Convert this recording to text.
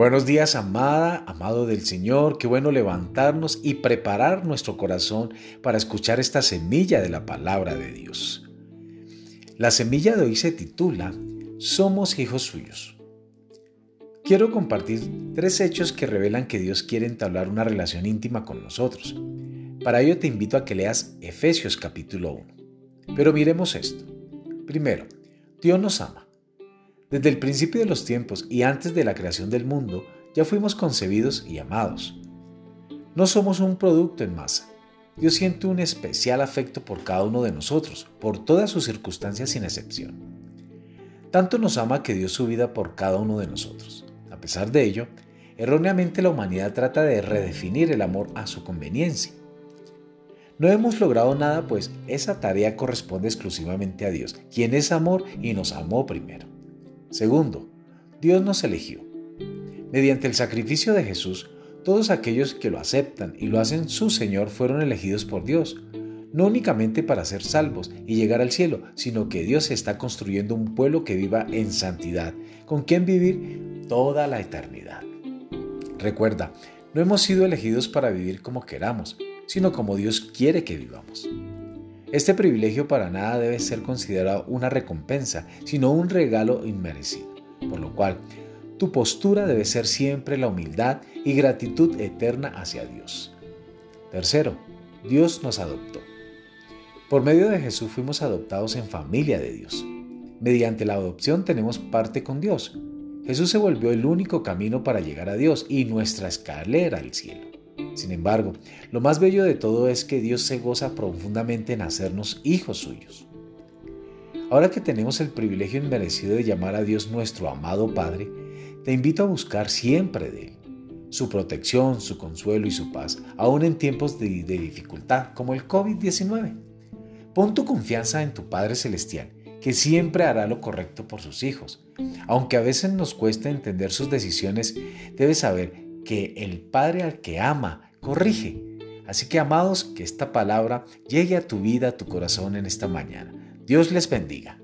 Buenos días, amada, amado del Señor. Qué bueno levantarnos y preparar nuestro corazón para escuchar esta semilla de la palabra de Dios. La semilla de hoy se titula Somos hijos suyos. Quiero compartir tres hechos que revelan que Dios quiere entablar una relación íntima con nosotros. Para ello te invito a que leas Efesios capítulo 1. Pero miremos esto. Primero, Dios nos ama. Desde el principio de los tiempos y antes de la creación del mundo, ya fuimos concebidos y amados. No somos un producto en masa. Dios siente un especial afecto por cada uno de nosotros, por todas sus circunstancias sin excepción. Tanto nos ama que dio su vida por cada uno de nosotros. A pesar de ello, erróneamente la humanidad trata de redefinir el amor a su conveniencia. No hemos logrado nada pues esa tarea corresponde exclusivamente a Dios, quien es amor y nos amó primero. Segundo, Dios nos eligió. Mediante el sacrificio de Jesús, todos aquellos que lo aceptan y lo hacen su Señor fueron elegidos por Dios, no únicamente para ser salvos y llegar al cielo, sino que Dios está construyendo un pueblo que viva en santidad, con quien vivir toda la eternidad. Recuerda, no hemos sido elegidos para vivir como queramos, sino como Dios quiere que vivamos. Este privilegio para nada debe ser considerado una recompensa, sino un regalo inmerecido, por lo cual tu postura debe ser siempre la humildad y gratitud eterna hacia Dios. Tercero, Dios nos adoptó. Por medio de Jesús fuimos adoptados en familia de Dios. Mediante la adopción tenemos parte con Dios. Jesús se volvió el único camino para llegar a Dios y nuestra escalera al cielo. Sin embargo, lo más bello de todo es que Dios se goza profundamente en hacernos hijos suyos. Ahora que tenemos el privilegio inmerecido de llamar a Dios nuestro amado Padre, te invito a buscar siempre de Él, su protección, su consuelo y su paz, aun en tiempos de, dificultad como el COVID-19. Pon tu confianza en tu Padre Celestial, que siempre hará lo correcto por sus hijos. Aunque a veces nos cuesta entender sus decisiones, debes saber que el Padre al que ama corrige. Así que amados, que esta palabra llegue a tu vida, a tu corazón en esta mañana. Dios les bendiga.